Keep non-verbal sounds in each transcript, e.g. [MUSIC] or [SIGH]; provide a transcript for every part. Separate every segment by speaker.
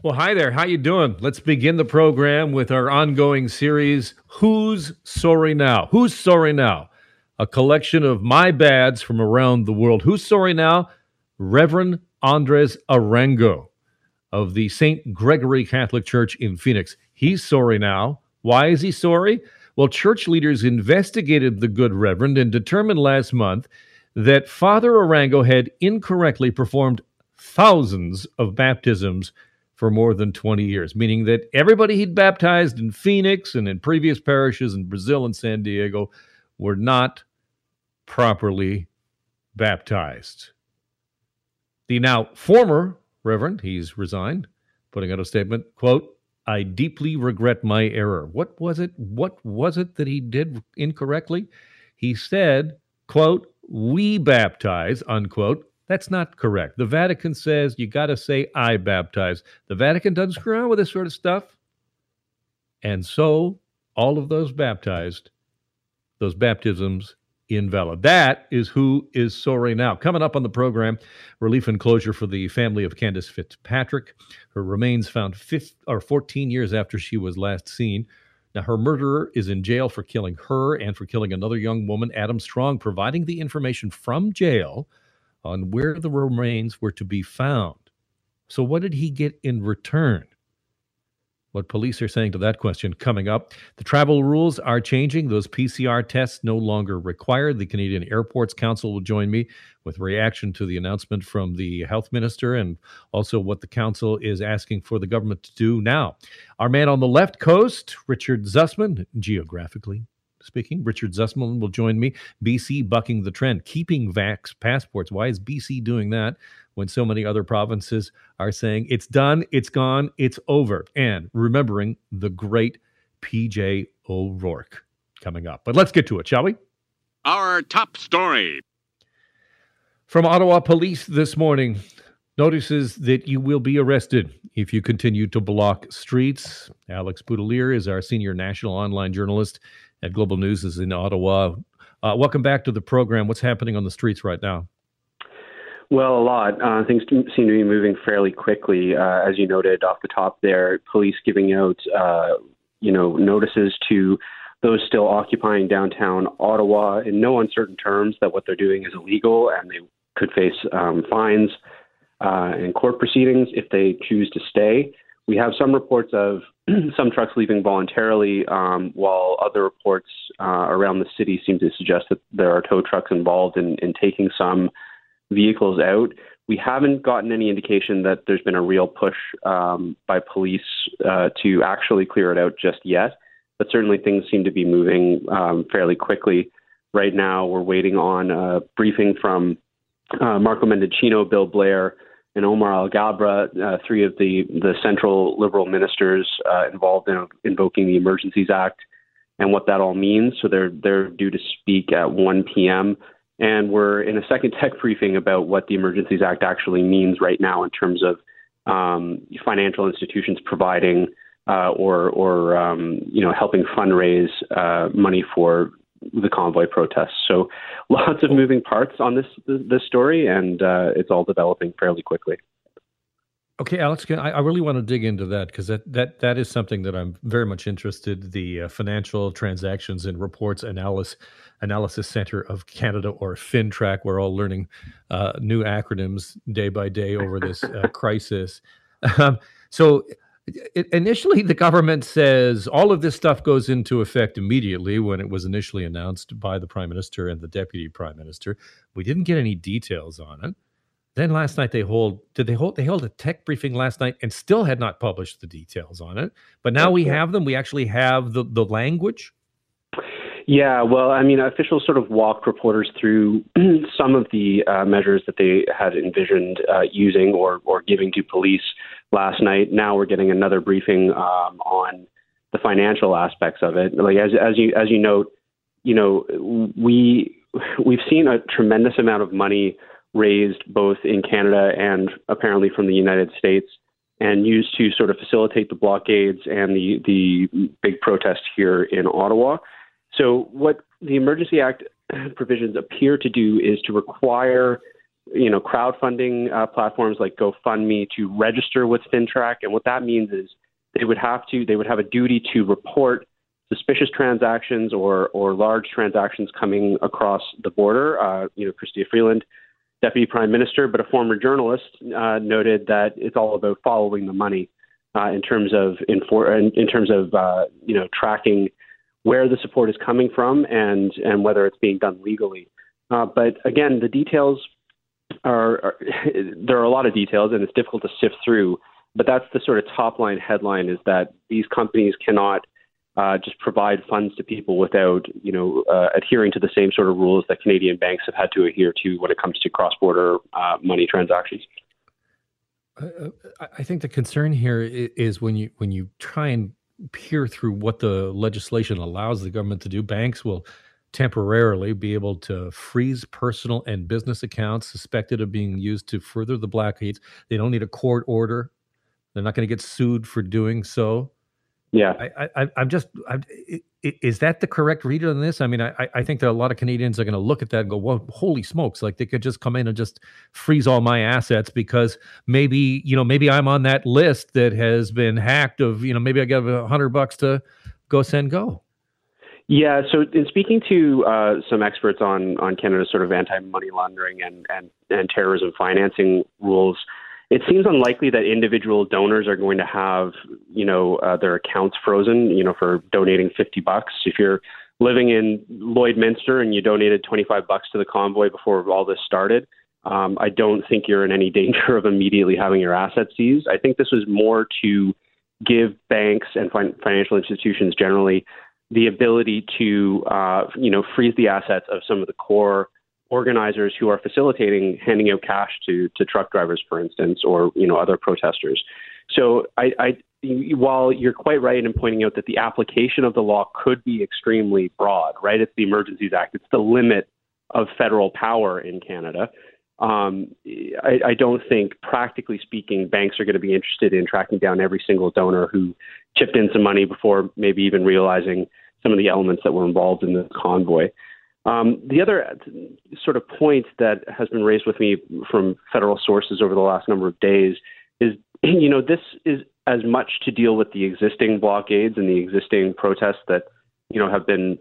Speaker 1: Well, hi there. How you doing? Let's begin the program with our ongoing series, Who's Sorry Now? Who's Sorry Now? A collection of my bads from around the world. Who's sorry now? Reverend Andres Arango of the St. Gregory Catholic Church in Phoenix. He's sorry now. Why is he sorry? Well, church leaders investigated the good reverend and determined last month that Father Arango had incorrectly performed thousands of baptisms for more than 20 years, meaning that everybody he'd baptized in Phoenix and in previous parishes in Brazil and San Diego were not properly baptized. The now former Reverend, he's resigned, putting out a statement, quote, I deeply regret my error. What was it? What was it that he did incorrectly? He said, quote, we baptize, unquote, that's not correct. The Vatican says you got to say, I baptize. The Vatican doesn't screw around with this sort of stuff. And so all of those baptized, those baptisms invalid. That is who is sorry now. Coming up on the program, relief and closure for the family of Candace Fitzpatrick. Her remains found 15, or 14 years after she was last seen. Now, her murderer is in jail for killing her and for killing another young woman, Adam Strong, providing the information from jail on where the remains were to be found. So, what did he get in return? What police are saying to that question coming up. The travel rules are changing. Those PCR tests no longer required. The Canadian Airports Council will join me with reaction to the announcement from the health minister and also what the council is asking for the government to do now. Our man on the left coast, Richard Zussman, geographically speaking. Richard Zussman will join me. BC bucking the trend, keeping vax passports. Why is BC doing that when so many other provinces are saying it's done, it's gone, it's over? And remembering the great PJ O'Rourke coming up. But let's get to it, shall we?
Speaker 2: Our top story.
Speaker 1: From Ottawa Police this morning notices that you will be arrested if you continue to block streets. Alex Boutilier is our senior national online journalist at Global News is in Ottawa. Uh, welcome back to the program. What's happening on the streets right now?
Speaker 3: Well, a lot. Uh, things seem to be moving fairly quickly. Uh, as you noted off the top there, police giving out, uh, you know, notices to those still occupying downtown Ottawa in no uncertain terms that what they're doing is illegal and they could face um, fines uh, and court proceedings if they choose to stay. We have some reports of [CLEARS THROAT] some trucks leaving voluntarily, um, while other reports uh, around the city seem to suggest that there are tow trucks involved in, in taking some vehicles out. We haven't gotten any indication that there's been a real push um, by police uh, to actually clear it out just yet, but certainly things seem to be moving um, fairly quickly. Right now, we're waiting on a briefing from uh, Marco Mendicino, Bill Blair, and Omar Alghabra, uh, three of the, the central liberal ministers uh, involved in invoking the Emergencies Act and what that all means. So they're they're due to speak at 1 p.m. And we're in a second tech briefing about what the Emergencies Act actually means right now in terms of um, financial institutions providing uh, or or um, you know helping fundraise uh, money for the convoy protests. So [LAUGHS] lots of moving parts on this this story, and uh, it's all developing fairly quickly.
Speaker 1: Okay, Alex, I, I really want to dig into that because that, that that is something that I'm very much interested. The uh, Financial Transactions and Reports Analysis Analysis Center of Canada, or FINTRAC, We're all learning uh, new acronyms day by day over this uh, [LAUGHS] crisis. Um, so initially the government says all of this stuff goes into effect immediately when it was initially announced by the prime minister and the deputy prime minister. We didn't get any details on it. Then last night they hold did they hold they held a tech briefing last night and still had not published the details on it. But now we have them. We actually have the the language.
Speaker 3: Yeah, well, I mean, officials sort of walked reporters through [CLEARS THROAT] some of the uh, measures that they had envisioned uh, using or, or giving to police last night. Now we're getting another briefing um, on the financial aspects of it. Like as as you as you note, you know, we we've seen a tremendous amount of money raised both in Canada and apparently from the United States and used to sort of facilitate the blockades and the the big protest here in Ottawa. So what the Emergency Act [CLEARS THROAT] provisions appear to do is to require you know, crowdfunding uh, platforms like GoFundMe to register with FINTRAC. And what that means is they would have to they would have a duty to report suspicious transactions or or large transactions coming across the border. Uh, you know, Chrystia Freeland, deputy prime minister, but a former journalist, uh, noted that it's all about following the money uh, in terms of infor- in, in terms of uh, you know tracking where the support is coming from and and whether it's being done legally. Uh, but again, the details are, are [LAUGHS] there are a lot of details, and it's difficult to sift through. But that's the sort of top line headline: is that these companies cannot uh, just provide funds to people without, you know, uh, adhering to the same sort of rules that Canadian banks have had to adhere to when it comes to cross-border uh, money transactions.
Speaker 1: I think the concern here is when you when you try and peer through what the legislation allows the government to do, banks will temporarily be able to freeze personal and business accounts suspected of being used to further the blockades. They don't need a court order. They're not going to get sued for doing so.
Speaker 3: Yeah,
Speaker 1: I, I, I'm just. I'm, is that the correct read on this? I mean, I, I think that a lot of Canadians are going to look at that and go, "Well, holy smokes! Like they could just come in and just freeze all my assets because maybe you know maybe I'm on that list that has been hacked. Of you know maybe I got a hundred bucks to go send go."
Speaker 3: Yeah. So, in speaking to uh, some experts on on Canada's sort of anti money laundering and, and and terrorism financing rules it seems unlikely that individual donors are going to have, you know, uh, their accounts frozen, you know, for donating 50 bucks. If you're living in Lloydminster and you donated 25 bucks to the convoy before all this started, um, I don't think you're in any [LAUGHS] danger of immediately having your assets seized. I think this was more to give banks and fin- financial institutions generally the ability to, uh, you know, freeze the assets of some of the core organizers who are facilitating handing out cash to to truck drivers, for instance, or you know other protesters. So I, I while you're quite right in pointing out that the application of the law could be extremely broad, right? It's the Emergencies Act. It's the limit of federal power in Canada. Um, I, I don't think, practically speaking, banks are going to be interested in tracking down every single donor who chipped in some money before maybe even realizing some of the elements that were involved in the convoy. Um, the other sort of point that has been raised with me from federal sources over the last number of days is, [CLEARS THROAT] you know, this is as much to deal with the existing blockades and the existing protests that, you know, have been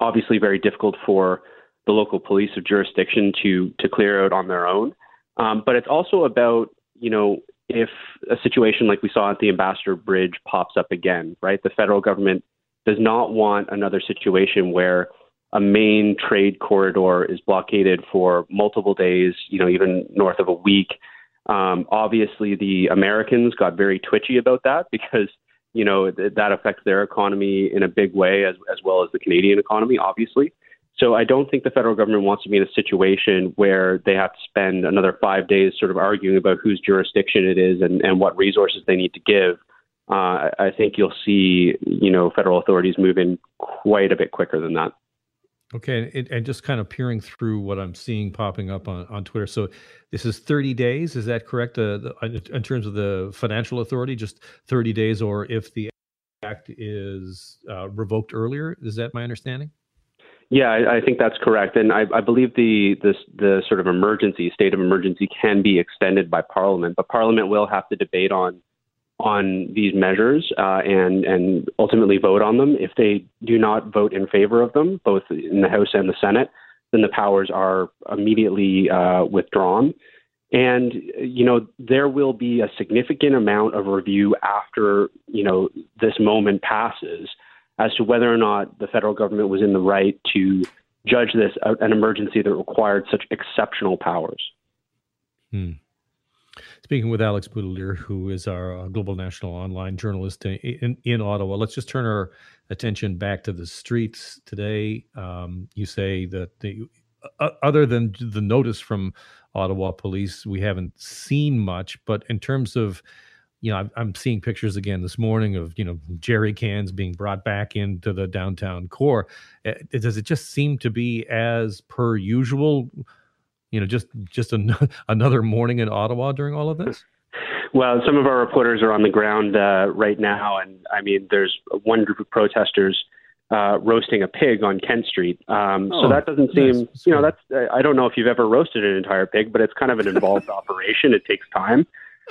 Speaker 3: obviously very difficult for the local police of jurisdiction to to clear out on their own. Um, but it's also about, you know, if a situation like we saw at the Ambassador Bridge pops up again, right? The federal government does not want another situation where a main trade corridor is blockaded for multiple days, you know, even north of a week. Um, obviously, the Americans got very twitchy about that because, you know, th- that affects their economy in a big way as, as well as the Canadian economy, obviously. So I don't think the federal government wants to be in a situation where they have to spend another five days sort of arguing about whose jurisdiction it is and, and what resources they need to give. Uh, I think you'll see, you know, federal authorities move in quite a bit quicker than that.
Speaker 1: Okay, and, and, just kind of peering through what I'm seeing popping up on, on Twitter. So this is 30 days, is that correct? Uh, the, in terms of the financial authority, just 30 days, or if the act is uh, revoked earlier, is that my understanding?
Speaker 3: Yeah, I, I think that's correct, and I, I believe the the sort of emergency state of emergency can be extended by Parliament, but Parliament will have to debate on on these measures uh, and and ultimately vote on them. If they do not vote in favor of them, both in the House and the Senate, then the powers are immediately uh, withdrawn. And you know there will be a significant amount of review after you know this moment passes as to whether or not the federal government was in the right to judge this an emergency that required such exceptional powers.
Speaker 1: Hmm. Speaking with Alex Boutilier, who is our uh, global national online journalist in, in, in, Ottawa, let's just turn our attention back to the streets today. Um, you say that the uh, other than the notice from Ottawa police, we haven't seen much. But in terms of, you know, I'm, seeing pictures again this morning of you know jerry cans being brought back into the downtown core. Uh, does it just seem to be as per usual? you know just just an, [LAUGHS] another morning in Ottawa during all of this?
Speaker 3: Well, some of our reporters are on the ground uh, right now, and I mean, there's one group of protesters uh, roasting a pig on Kent Street. Um,
Speaker 1: Oh,
Speaker 3: so that doesn't seem,
Speaker 1: nice.
Speaker 3: you know, that's I don't know if you've ever roasted an entire pig, but it's kind of an involved [LAUGHS] operation. It takes time,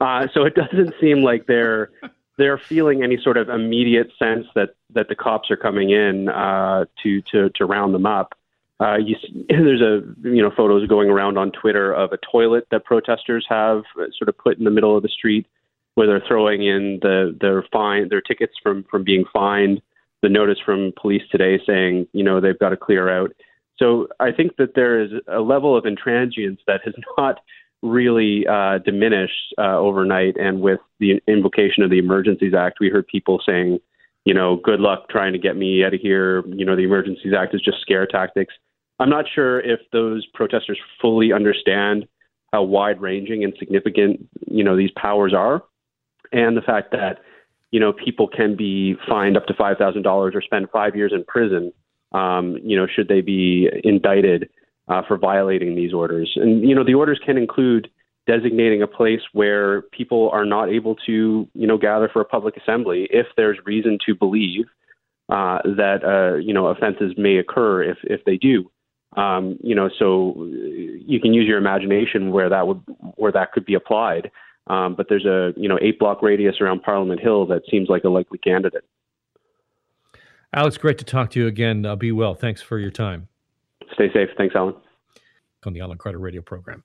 Speaker 3: uh, so it doesn't seem like they're they're feeling any sort of immediate sense that that the cops are coming in uh, to to to round them up. Uh, you, s- [LAUGHS] there's a you know photos going around on Twitter of a toilet that protesters have uh, sort of put in the middle of the street, where they're throwing in the their fine their tickets from from being fined, the notice from police today saying you know they've got to clear out. So I think that there is a level of intransigence that has [LAUGHS] not really uh, diminished uh, overnight, and with the invocation of the Emergencies Act, we heard people saying. You know, good luck trying to get me out of here. You know, the Emergencies Act is just scare tactics. I'm not sure if those protesters fully understand how wide ranging and significant, you know, these powers are. And the fact that, you know, people can be fined up to $5,000 or spend five years in prison, um, you know, should they be indicted uh, for violating these orders. And, you know, the orders can include designating a place where people are not able to, you know, gather for a public assembly if there's reason to believe uh, that, uh, you know, offenses may occur if, if they do. Um, you know, so you can use your imagination where that would where that could be applied. Um, but there's a you know eight block radius around Parliament Hill that seems like a likely candidate.
Speaker 1: Alex, great to talk to you again. Uh, be well. Thanks for your time
Speaker 3: Stay safe. Thanks, Alan.
Speaker 1: on the Alan Carter radio program.